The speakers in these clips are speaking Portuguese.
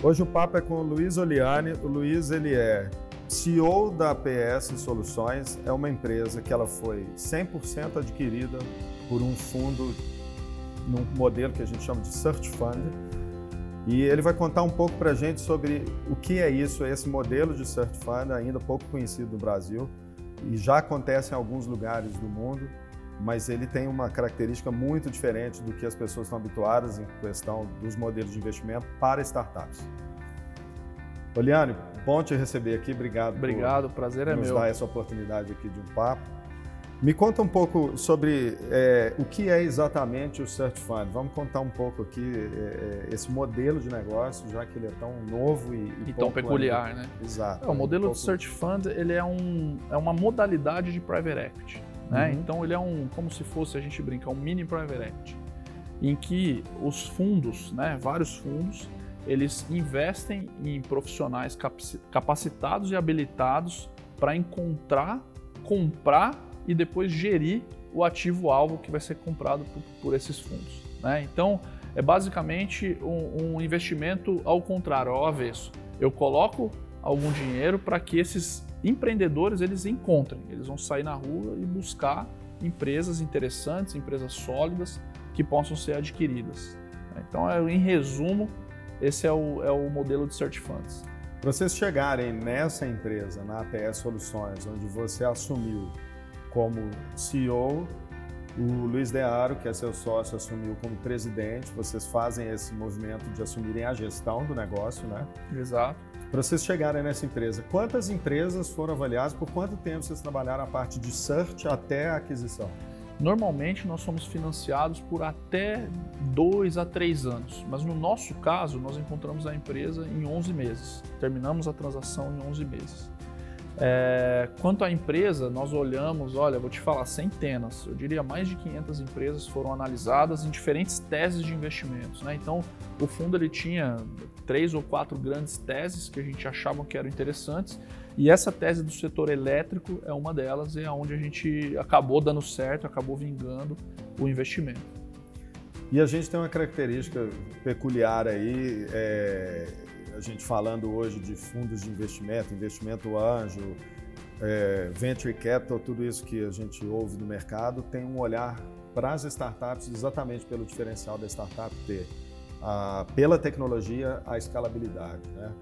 Hoje o papo é com o Luiz Oliani. O Luiz ele é CEO da PS Soluções. É uma empresa que ela foi 100% adquirida por um fundo num modelo que a gente chama de Search Fund. E ele vai contar um pouco para a gente sobre o que é isso, esse modelo de Search Fund, ainda pouco conhecido no Brasil, e já acontece em alguns lugares do mundo, mas ele tem uma característica muito diferente do que as pessoas estão habituadas em questão dos modelos de investimento para startups. Oliane, bom te receber aqui, obrigado. Obrigado, por prazer é nos meu. dar essa oportunidade aqui de um papo. Me conta um pouco sobre é, o que é exatamente o Search Fund. Vamos contar um pouco aqui é, esse modelo de negócio, já que ele é tão novo e, e, e tão peculiar, ainda. né? Exato. É, o modelo um pouco... do Search Fund ele é, um, é uma modalidade de private equity. Né? Uhum. Então ele é um, como se fosse a gente brincar, um mini private equity, em que os fundos, né, vários fundos, eles investem em profissionais capacitados e habilitados para encontrar, comprar e depois gerir o ativo-alvo que vai ser comprado por, por esses fundos. Né? Então, é basicamente um, um, investimento ao contrário, ao avesso. Eu coloco algum dinheiro para que esses empreendedores eles encontrem, eles vão sair na rua e buscar empresas interessantes, empresas sólidas que possam ser adquiridas. Então, é, em resumo, esse é o, é o modelo de Search Funds. Para vocês chegarem nessa empresa, na APS Soluções, onde você assumiu como CEO, o Luiz Dearo, que é seu sócio, assumiu como presidente. Vocês fazem esse movimento de assumirem a gestão do negócio, né? Exato. Para vocês chegarem nessa empresa, quantas empresas foram avaliadas? Por quanto tempo vocês trabalharam a parte de search até a aquisição? Normalmente nós somos financiados por até dois a três anos, mas no nosso caso nós encontramos a empresa em 11 meses. Terminamos a transação em 11 meses. É, quanto à empresa, nós olhamos, olha, vou te falar, centenas, eu diria mais de 500 empresas foram analisadas em diferentes teses de investimentos. Né? Então, o fundo ele tinha três ou quatro grandes teses que a gente achava que eram interessantes, e essa tese do setor elétrico é uma delas, e é onde a gente acabou dando certo, acabou vingando o investimento. E a gente tem uma característica peculiar aí, é a gente falando hoje de fundos de investimento, investimento anjo, é, venture capital, tudo isso que a gente ouve no mercado, tem um olhar para as startups exatamente pelo diferencial da startup ter, a, pela tecnologia, a escalabilidade. Né?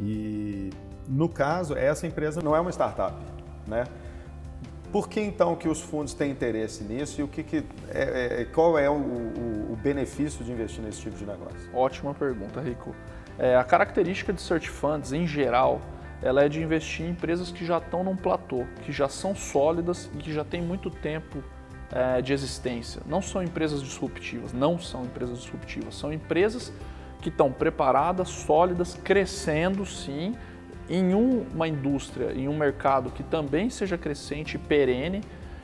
E no caso, essa empresa não é uma startup, né? Por que então que os fundos têm interesse nisso e o que, que é, é, qual é o, o, o benefício de investir nesse tipo de negócio? Ótima pergunta, Rico. É, a característica de search funds, em geral, ela é de investir em empresas que já estão num platô, que já são sólidas e que já têm muito tempo é, de existência. Não são empresas disruptivas, não são empresas disruptivas, são empresas que estão preparadas, sólidas, crescendo sim, em um, uma indústria, em um mercado que também seja crescente e perene.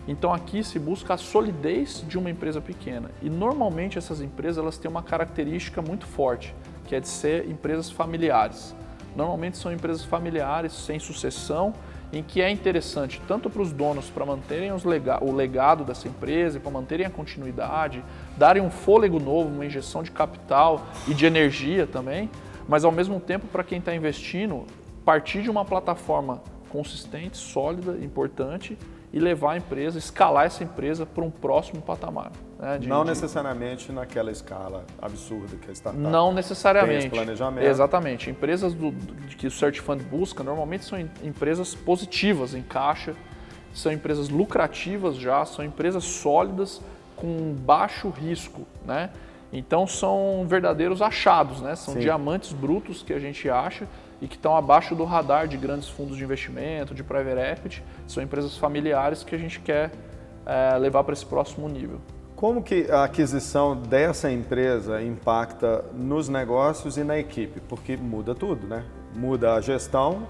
Então aqui se busca a solidez de uma empresa pequena. E normalmente essas empresas elas têm uma característica muito forte que é de ser empresas familiares. Normalmente são empresas familiares, sem sucessão, em que é interessante tanto para os donos para manterem lega o legado dessa empresa, para manterem a continuidade, darem um fôlego novo, uma injeção de capital e de energia também, mas ao mesmo tempo para quem está investindo, partir de uma plataforma consistente, sólida, importante e levar a empresa, escalar essa empresa para um próximo patamar. Né, de, não de... necessariamente naquela escala absurda que a startup Não necessariamente. Tem planejamento. Exatamente. Empresas do, que o Search Fund busca normalmente são empresas positivas em caixa, são empresas lucrativas já, são empresas sólidas com baixo risco, né? Então são verdadeiros achados, né? São Sim. diamantes brutos que a gente acha e que estão abaixo do radar de grandes fundos de investimento, de private equity. São empresas familiares que a gente quer é, levar para esse próximo nível. Como que a aquisição dessa empresa impacta nos negócios e na equipe? Porque muda tudo, né? Muda a gestão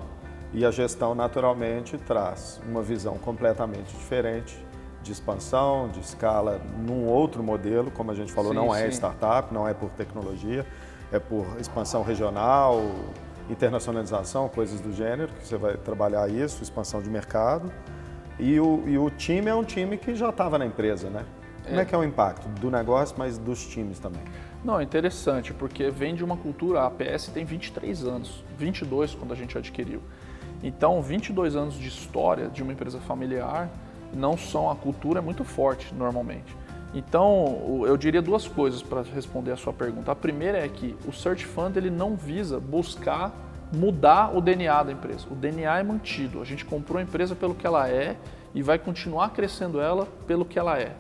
e a gestão naturalmente traz uma visão completamente diferente de expansão, de escala num outro modelo, como a gente falou, sim, não é sim. startup, não é por tecnologia, é por expansão regional, internacionalização, coisas do gênero, que você vai trabalhar isso, expansão de mercado. E o, e o time é um time que já estava na empresa, né? Como é, que é o impacto do negócio, mas dos times também? Não, é interessante, porque vem de uma cultura, a APS tem 23 anos, 22 quando a gente adquiriu. Então, 22 anos de história de uma empresa familiar, não são, a cultura é muito forte normalmente. Então, eu diria duas coisas para responder a sua pergunta. A primeira é que o Search Fund ele não visa buscar mudar o DNA da empresa. O DNA é mantido. A gente comprou a empresa pelo que ela é e vai continuar crescendo ela pelo que ela é.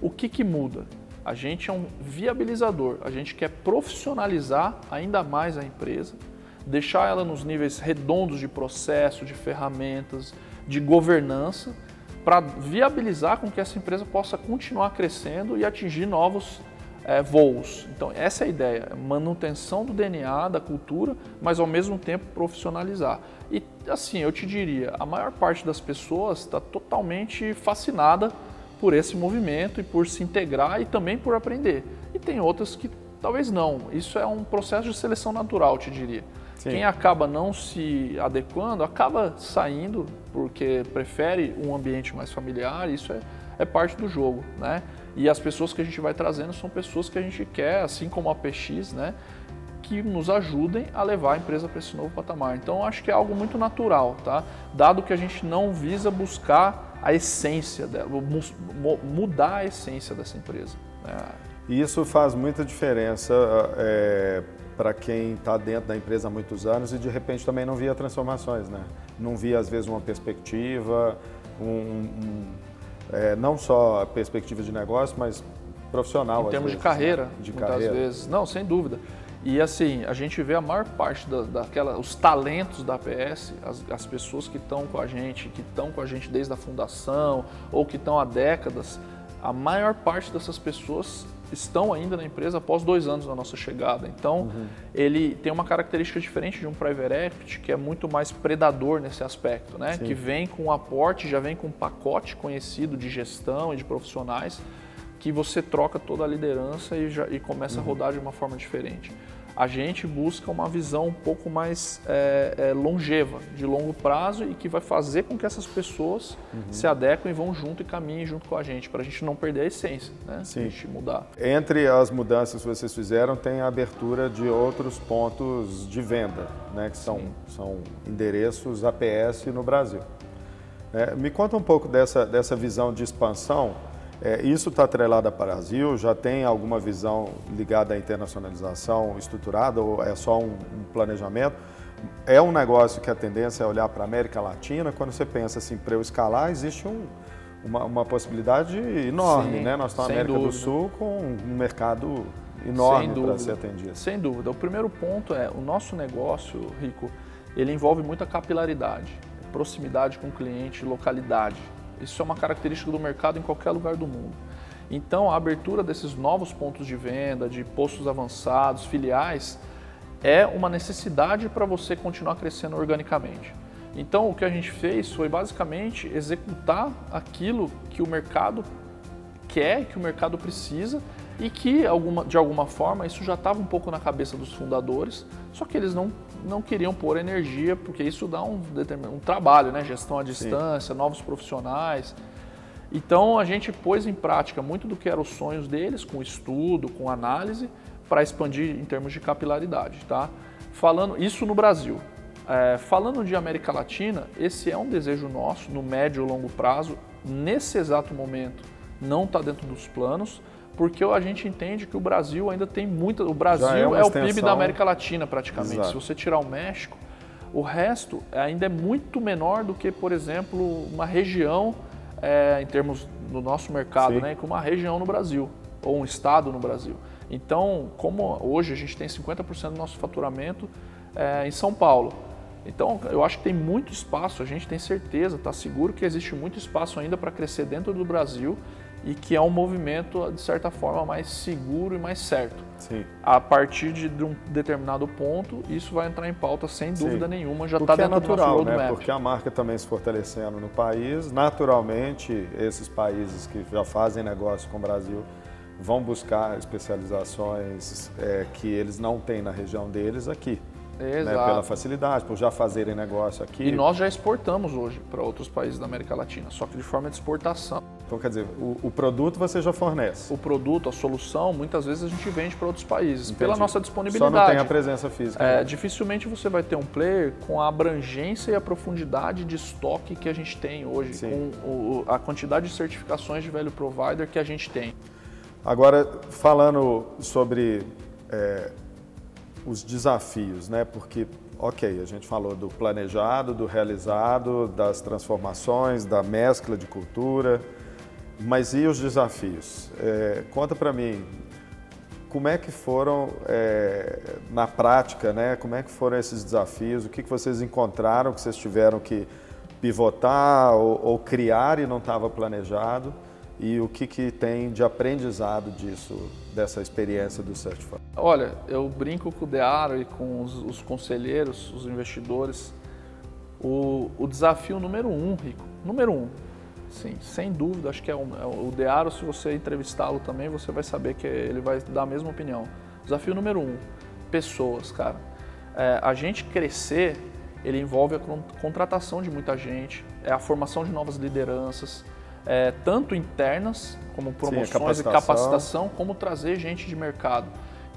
O que, que muda? A gente é um viabilizador, a gente quer profissionalizar ainda mais a empresa, deixar ela nos níveis redondos de processo, de ferramentas, de governança, para viabilizar com que essa empresa possa continuar crescendo e atingir novos é, voos. Então, essa é a ideia: manutenção do DNA, da cultura, mas ao mesmo tempo profissionalizar. E assim, eu te diria, a maior parte das pessoas está totalmente fascinada por esse movimento e por se integrar e também por aprender. E tem outras que talvez não. Isso é um processo de seleção natural, te diria. Sim. Quem acaba não se adequando acaba saindo porque prefere um ambiente mais familiar. Isso é, é parte do jogo, né? E as pessoas que a gente vai trazendo são pessoas que a gente quer, assim como a PX, né? Que nos ajudem a levar a empresa para esse novo patamar. Então, acho que é algo muito natural, tá? Dado que a gente não visa buscar a essência dela, mudar a essência dessa empresa. Né? E isso faz muita diferença é, para quem está dentro da empresa há muitos anos e de repente também não via transformações, né? Não via às vezes uma perspectiva, um, um é, não só a perspectiva de negócio, mas profissional. Em termos vezes, de carreira, né? de muitas carreira. vezes. Não, sem dúvida. E assim, a gente vê a maior parte da, daquela, os talentos da APS, as, as pessoas que estão com a gente, que estão com a gente desde a fundação ou que estão há décadas, a maior parte dessas pessoas estão ainda na empresa após dois anos da nossa chegada. Então, uhum. ele tem uma característica diferente de um private equity, que é muito mais predador nesse aspecto, né? Que vem com um aporte, já vem com um pacote conhecido de gestão e de profissionais, que você troca toda a liderança e, já, e começa uhum. a rodar de uma forma diferente a gente busca uma visão um pouco mais é, é, longeva, de longo prazo e que vai fazer com que essas pessoas uhum. se adequem e vão junto e caminhem junto com a gente, para a gente não perder a essência, né? Sim. A gente mudar. Entre as mudanças que vocês fizeram, tem a abertura de outros pontos de venda, né? que são, são endereços APS no Brasil. É, me conta um pouco dessa, dessa visão de expansão é, isso está atrelado ao Brasil? Já tem alguma visão ligada à internacionalização estruturada ou é só um, um planejamento? É um negócio que a tendência é olhar para a América Latina. Quando você pensa assim, para eu escalar, existe um, uma, uma, possibilidade enorme, Sim, né? Nós estamos na América dúvida. do Sul com um mercado enorme para ser atendido. Sem dúvida. O primeiro ponto é o nosso negócio, Rico, ele envolve muita capilaridade, proximidade com o cliente, localidade. Isso é uma característica do mercado em qualquer lugar do mundo. Então, a abertura desses novos pontos de venda, de postos avançados, filiais, é uma necessidade para você continuar crescendo organicamente. Então, o que a gente fez foi basicamente executar aquilo que o mercado quer, que o mercado precisa e que de alguma forma isso já estava um pouco na cabeça dos fundadores, só que eles não, não queriam pôr energia, porque isso dá um, um trabalho, né? gestão à distância, Sim. novos profissionais. Então a gente pôs em prática muito do que eram os sonhos deles, com estudo, com análise, para expandir em termos de capilaridade. Tá? Falando isso no Brasil. É, falando de América Latina, esse é um desejo nosso no médio e longo prazo. Nesse exato momento, não está dentro dos planos, porque a gente entende que o Brasil ainda tem muita. O Brasil é, é, o PIB da América Latina, praticamente. Exato. Se você tirar o México, o resto ainda é muito menor do que, por exemplo, uma região, é, em termos do nosso mercado, né, que uma região no Brasil, ou um estado no Brasil. Então, como hoje a gente tem 50% do nosso faturamento é, em São Paulo. Então, eu acho que tem muito espaço, a gente tem certeza, está seguro que existe muito espaço ainda para crescer dentro do Brasil e que é um movimento, de certa forma, mais seguro e mais certo. Sim. A partir de um determinado ponto, isso vai entrar em pauta sem dúvida Sim. nenhuma, já está é dentro natural, do nosso. Né? Porque a marca também se fortalecendo no país, naturalmente, esses países que já fazem negócio com o Brasil vão buscar especializações é, que eles não têm na região deles aqui. Né? Pela facilidade, por já fazerem negócio aqui. E nós já exportamos hoje para outros países da América Latina, só que de forma de exportação. Então, quer dizer, o, o, produto você já fornece? O produto, a solução, muitas vezes a gente vende para outros países, Entendi. pela nossa disponibilidade. Só não tem a presença física. É, dificilmente você vai ter um player com a abrangência e a profundidade de estoque que a gente tem hoje, Sim. com o, a quantidade de certificações de velho provider que a gente tem. Agora, falando sobre é, os desafios, né? Porque, ok, a gente falou do planejado, do realizado, das transformações, da mescla de cultura, mas e os desafios? É, conta para mim, como é que foram é, na prática, né? Como é que foram esses desafios? O que, que vocês encontraram que vocês tiveram que pivotar ou, ou criar e não estava planejado? e o que, que tem de aprendizado disso, dessa experiência do Fund? Olha, eu brinco com o Dearo e com os, os conselheiros, os investidores. O, o, desafio número um, Rico, número um, sim, sem dúvida, acho que é o, é o Dearo, se você entrevistá-lo também, você vai saber que ele vai dar a mesma opinião. Desafio número um, pessoas, cara. É, a gente crescer, ele envolve a contratação de muita gente, é a formação de novas lideranças, é, tanto internas, como promoções Sim, capacitação. e capacitação, como trazer gente de mercado.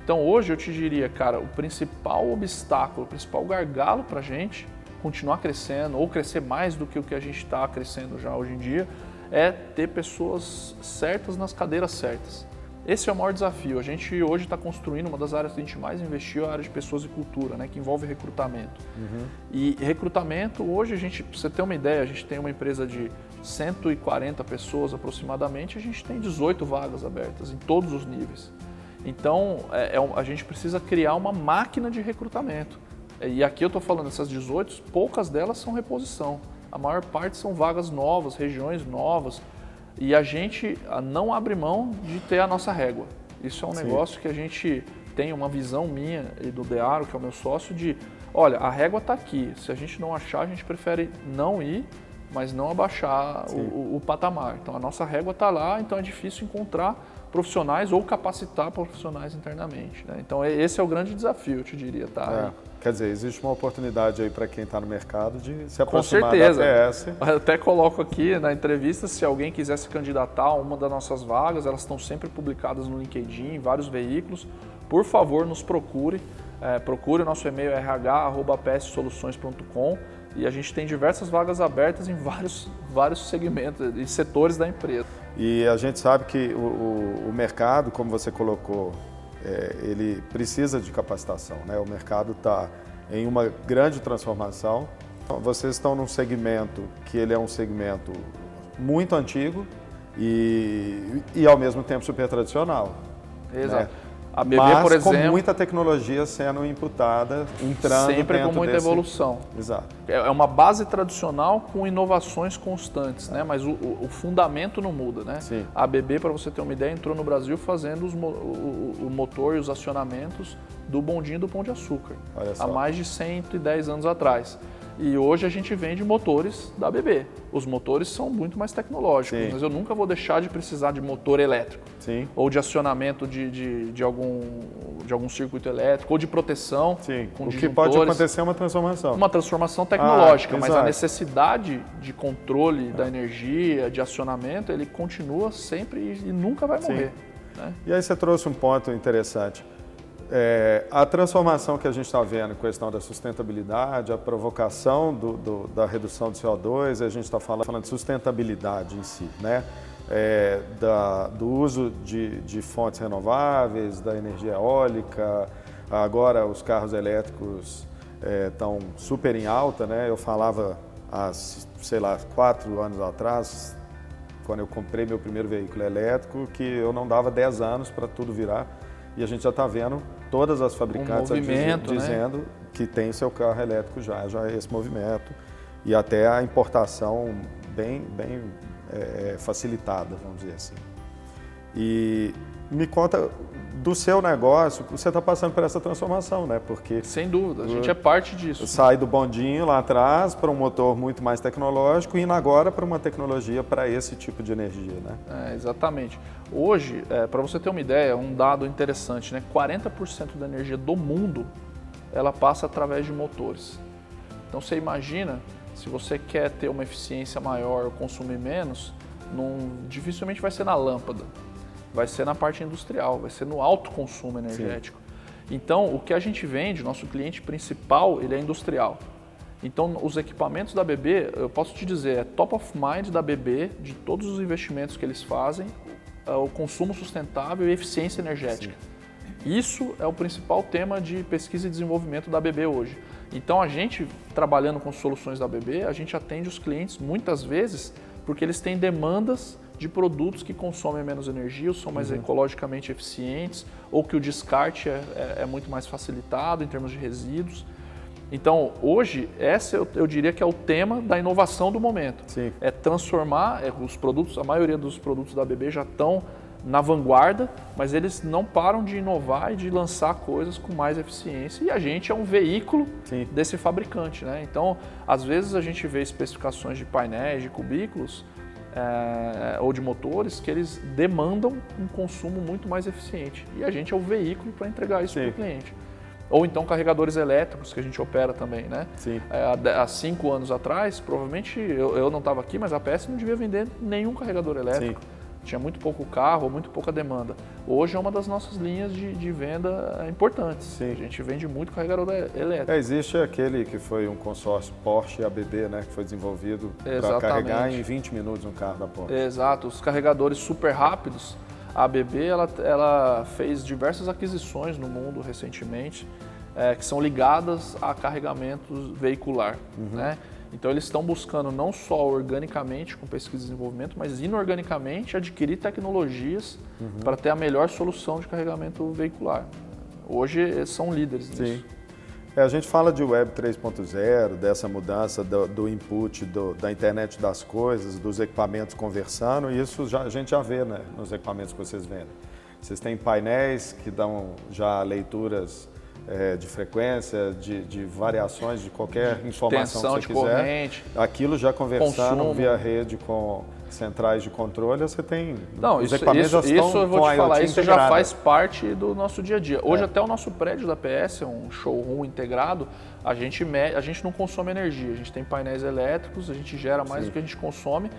Então hoje eu te diria, cara, o principal obstáculo, o principal gargalo para a gente continuar crescendo ou crescer mais do que o que a gente está crescendo já hoje em dia é ter pessoas certas nas cadeiras certas. Esse é o maior desafio. A gente hoje está construindo uma das áreas que a gente mais investiu, a área de pessoas e cultura, né, que envolve recrutamento. Uhum. E recrutamento, hoje a gente, pra você ter uma ideia, a gente tem uma empresa de 140 pessoas aproximadamente, a gente tem 18 vagas abertas em todos os níveis. Então, é, é, a gente precisa criar uma máquina de recrutamento. E aqui eu estou falando dessas 18, poucas delas são reposição. A maior parte são vagas novas, regiões novas, e a gente ah, não abre mão de ter a nossa régua. Isso é um Sim. negócio que a gente tem uma visão minha e do Dearo, que é o meu sócio, de olha, a régua está aqui. Se a gente não achar, a gente prefere não ir, mas não abaixar o, o, o, patamar. Então a nossa régua está lá, então é difícil encontrar profissionais ou capacitar profissionais internamente. Né? Então esse é o grande desafio, eu te diria, tá? É. Quer dizer, existe uma oportunidade aí para quem está no mercado de se aproximar Com certeza. da. Eu até coloco aqui na entrevista, se alguém quiser se candidatar a uma das nossas vagas, elas estão sempre publicadas no LinkedIn, em vários veículos. Por favor, nos procure. É, procure o nosso e-mail rh.pssoluções.com e a gente tem diversas vagas abertas em vários, vários segmentos e setores da empresa. E a gente sabe que o, o, o mercado, como você colocou, é, ele precisa de capacitação. Né? O mercado está em uma grande transformação. Então, vocês estão num segmento que ele é um segmento muito antigo e, e ao mesmo tempo super tradicional. Exato. Né? A BB, Mas, por exemplo, com muita tecnologia sendo imputada, entrando sempre com muita desse... evolução. Exato. É, é uma base tradicional com inovações constantes, é. né? Mas o, o, fundamento não muda, né? Sim. A BB, para você ter uma ideia, entrou no Brasil fazendo os, o, o, motor e os acionamentos do bondinho do Pão de Açúcar, há mais de 110 anos atrás. E hoje a gente vende motores da BB. Os motores são muito mais tecnológicos, Sim. mas eu nunca vou deixar de precisar de motor elétrico. Sim. Ou de acionamento de, de, de, algum, de algum circuito elétrico, ou de proteção. Sim. Com o que pode acontecer é uma transformação. Uma transformação tecnológica, ah, mas a necessidade de controle é. da energia, de acionamento, ele continua sempre e, e nunca vai morrer. Né? E aí você trouxe um ponto interessante. É, a transformação que a gente está vendo, questão da sustentabilidade, a provocação do, do, da redução do CO2, a gente está falando, falando, de sustentabilidade em si, né? É, da, do uso de, de, fontes renováveis, da energia eólica, agora os carros elétricos estão é, super em alta, né? Eu falava há, sei lá, quatro anos atrás, quando eu comprei meu primeiro veículo elétrico, que eu não dava 10 anos para tudo virar e a gente já está vendo todas as fabricantes um movimento, né? dizendo que tem seu carro elétrico já, já é esse movimento. E até a importação bem, bem é, facilitada, vamos dizer assim. E me conta do seu negócio, você está passando por essa transformação, né? Porque sem dúvida, a gente é parte disso. Sai do bondinho lá atrás para um motor muito mais tecnológico e indo agora para uma tecnologia para esse tipo de energia, né? É, exatamente. Hoje, é, para você ter uma ideia, um dado interessante, né? 40% da energia do mundo ela passa através de motores. Então você imagina, se você quer ter uma eficiência maior, consumir menos, não, dificilmente vai ser na lâmpada, vai ser na parte industrial, vai ser no alto consumo energético. Sim. Então, o que a gente vende, nosso cliente principal, ele é industrial. Então, os equipamentos da BB, eu posso te dizer, é top of mind da BB, de todos os investimentos que eles fazem, é o consumo sustentável e eficiência energética. Sim. Isso é o principal tema de pesquisa e desenvolvimento da BB hoje. Então, a gente, trabalhando com soluções da BB, a gente atende os clientes muitas vezes porque eles têm demandas de produtos que consomem menos energia, ou são mais uhum. ecologicamente eficientes, ou que o descarte é, é, é muito mais facilitado em termos de resíduos. Então, hoje, esse eu, eu, diria que é o tema da inovação do momento. Sim. É transformar é, os produtos, a maioria dos produtos da BB já estão na vanguarda, mas eles não param de inovar e de lançar coisas com mais eficiência. E a gente é um veículo Sim. desse fabricante. Né? Então, às vezes a gente vê especificações de painéis, de cubículos é, ou de motores que eles demandam um consumo muito mais eficiente. E a gente é o veículo para entregar isso para o cliente. Ou então carregadores elétricos que a gente opera também, né? Sim. É, há cinco anos atrás, provavelmente eu, eu não estava aqui, mas a PS não devia vender nenhum carregador elétrico. Sim. Tinha muito pouco carro, muito pouca demanda. Hoje é uma das nossas linhas de, de venda importantes. Sim. A gente vende muito carregador elétrico. É, existe aquele que foi um consórcio Porsche e ABB, né, que foi desenvolvido para carregar em 20 minutos um carro da Porsche. Exato, os carregadores super rápidos a ABB ela, ela fez diversas aquisições no mundo recentemente é, que são ligadas a carregamento veicular. Uhum. Né? Então eles estão buscando não só organicamente com pesquisa e desenvolvimento, mas inorganicamente adquirir tecnologias uhum. para ter a melhor solução de carregamento veicular. Hoje são líderes nisso. É, a gente fala de Web 3.0, dessa mudança do, do input do, da internet das coisas, dos equipamentos conversando, e isso já, a gente já vê né, nos equipamentos que vocês vendem. Vocês têm painéis que dão já leituras é, de frequência, de, de, variações de qualquer informação Tensão que você quiser. Corrente, Aquilo já conversando consumo. via rede com centrais de controle, você tem Não, os isso, equipamentos isso, já isso eu vou te falar, isso já faz parte do nosso dia a dia. Hoje é. até o nosso prédio da PS, é um showroom integrado, a gente, a gente não consome energia, a gente tem painéis elétricos, a gente gera mais Sim. do que a gente consome.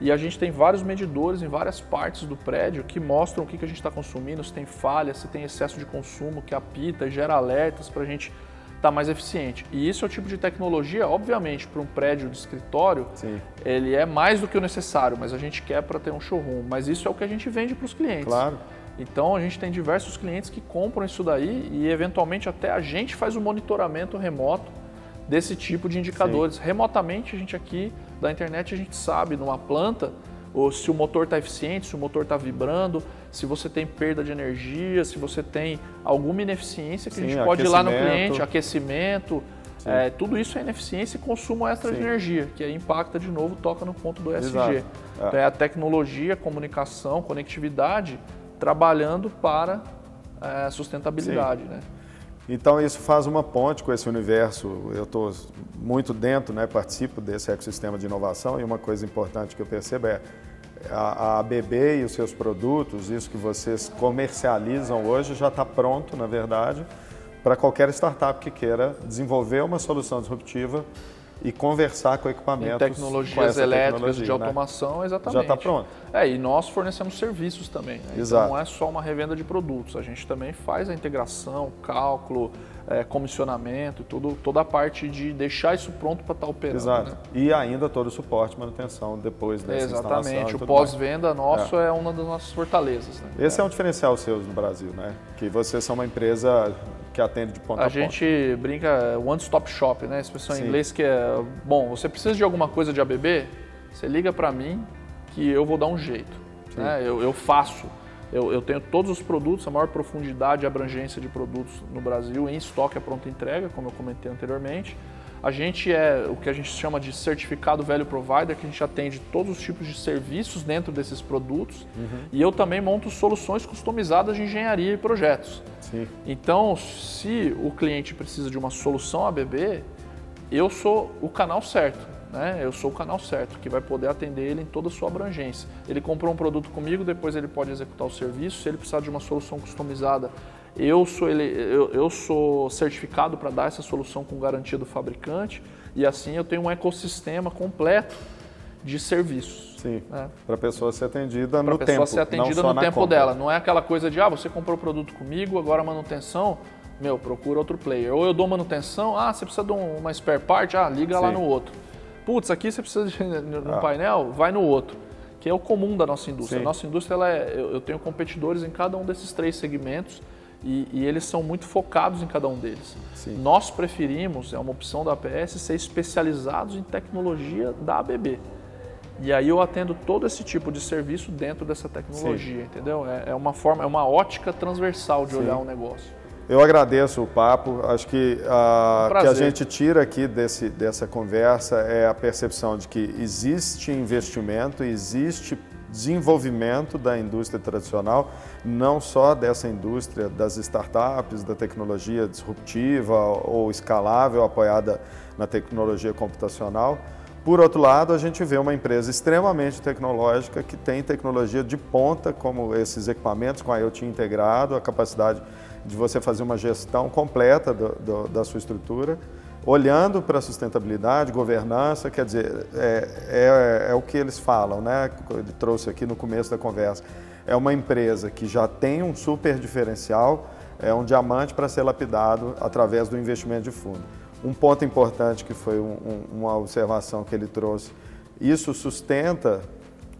E a gente tem vários medidores em várias partes do prédio que mostram o que, que a gente está consumindo, se tem falha, se tem excesso de consumo, que apita, gera alertas para a gente estar tá mais eficiente. E isso é o tipo de tecnologia, obviamente, para um prédio de escritório, Sim. ele é mais do que o necessário, mas a gente quer para ter um showroom. Mas isso é o que a gente vende para os clientes. Claro. Então a gente tem diversos clientes que compram isso daí e eventualmente até a gente faz o monitoramento remoto desse tipo de indicadores. Sim. Remotamente a gente aqui da internet a gente sabe numa planta ou se o motor está eficiente, se o motor está vibrando, se você tem perda de energia, se você tem alguma ineficiência que Sim, a gente pode ir lá no cliente, aquecimento. É, tudo isso é ineficiência e consumo extra Sim. de energia, que aí impacta de novo, toca no ponto do ESG. É. Então é a tecnologia, comunicação, conectividade trabalhando para é, sustentabilidade. Né? Então isso faz uma ponte com esse universo. Eu estou muito dentro, né, participo desse ecossistema de inovação e uma coisa importante que eu percebo é a, a ABB e os seus produtos, isso que vocês comercializam hoje já está pronto, na verdade, para qualquer startup que queira desenvolver uma solução disruptiva e conversar com equipamentos. Em tecnologias com elétricas de né? automação, exatamente. Já está pronto. É, e nós fornecemos serviços também. Né? Então, Exato. Então não é só uma revenda de produtos, a gente também faz a integração, cálculo, é, comissionamento, tudo, toda a parte de deixar isso pronto para estar tá operando. Exato. Né? E ainda todo o suporte, manutenção depois dessa Exatamente. O pós-venda nosso é. é. uma das nossas fortalezas. Né? Esse é. é um diferencial seu no Brasil, né? Que vocês são uma empresa que atende de ponta a, a gente brinca one-stop shop, né? Expressão Sim. em inglês que é, bom, você precisa de alguma coisa de ABB, você liga para mim que eu vou dar um jeito. Né? Eu, eu faço. Eu, eu, tenho todos os produtos, a maior profundidade e abrangência de produtos no Brasil em estoque a pronta entrega, como eu comentei anteriormente. A gente é o que a gente chama de certificado velho provider, que a gente atende todos os tipos de serviços dentro desses produtos. Uhum. E eu também monto soluções customizadas de engenharia e projetos. Sim. Então, se o cliente precisa de uma solução ABB, eu sou o canal certo. Né? Eu sou o canal certo que vai poder atender ele em toda a sua abrangência. Ele comprou um produto comigo, depois ele pode executar o serviço. Se ele precisar de uma solução customizada, eu sou, ele, eu, eu sou certificado para dar essa solução com garantia do fabricante e assim eu tenho um ecossistema completo de serviços. Sim, né? para a pessoa ser atendida no tempo. Para a pessoa ser atendida no tempo compra. dela. Não é aquela coisa de, ah, você comprou o produto comigo, agora a manutenção, meu, procura outro player. Ou eu dou manutenção, ah, você precisa de uma spare part, ah, liga Sim. lá no outro. Putz, aqui você precisa de um ah. painel, vai no outro. Que é o comum da nossa indústria. Sim. A nossa indústria, ela é, eu tenho competidores em cada um desses três segmentos e, e, eles são muito focados em cada um deles. Sim. Nós preferimos, é uma opção da APS, ser especializados em tecnologia da ABB. E aí eu atendo todo esse tipo de serviço dentro dessa tecnologia, Sim. entendeu? É, é, uma forma, é uma ótica transversal de Sim. olhar o um negócio. Eu agradeço o papo. Acho que uh, um que a gente tira aqui desse, dessa conversa é a percepção de que existe investimento, existe desenvolvimento da indústria tradicional, não só dessa indústria das startups, da tecnologia disruptiva ou escalável apoiada na tecnologia computacional. Por outro lado, a gente vê uma empresa extremamente tecnológica que tem tecnologia de ponta, como esses equipamentos com IoT integrado, a capacidade de você fazer uma gestão completa do, do, da sua estrutura, olhando para a sustentabilidade, governança, quer dizer, é, é, é, o que eles falam, né? Ele trouxe aqui no começo da conversa. É uma empresa que já tem um super diferencial, é um diamante para ser lapidado através do investimento de fundo. Um ponto importante que foi um, um, uma observação que ele trouxe, isso sustenta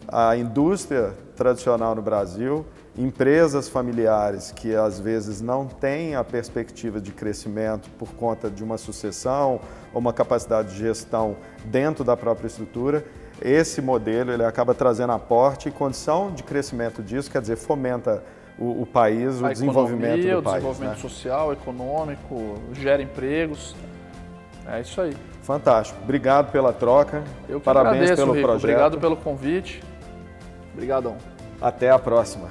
a indústria tradicional no Brasil, empresas familiares que às vezes não têm a perspectiva de crescimento por conta de uma sucessão ou uma capacidade de gestão dentro da própria estrutura, esse modelo ele acaba trazendo aporte e condição de crescimento disso, quer dizer, fomenta o, o país, o desenvolvimento do o país. O desenvolvimento né? social, econômico, gera empregos. É isso aí. Fantástico. Obrigado pela troca. Eu que Parabéns agradeço, pelo Rico. projeto. Obrigado pelo convite. Obrigadão. Até a próxima.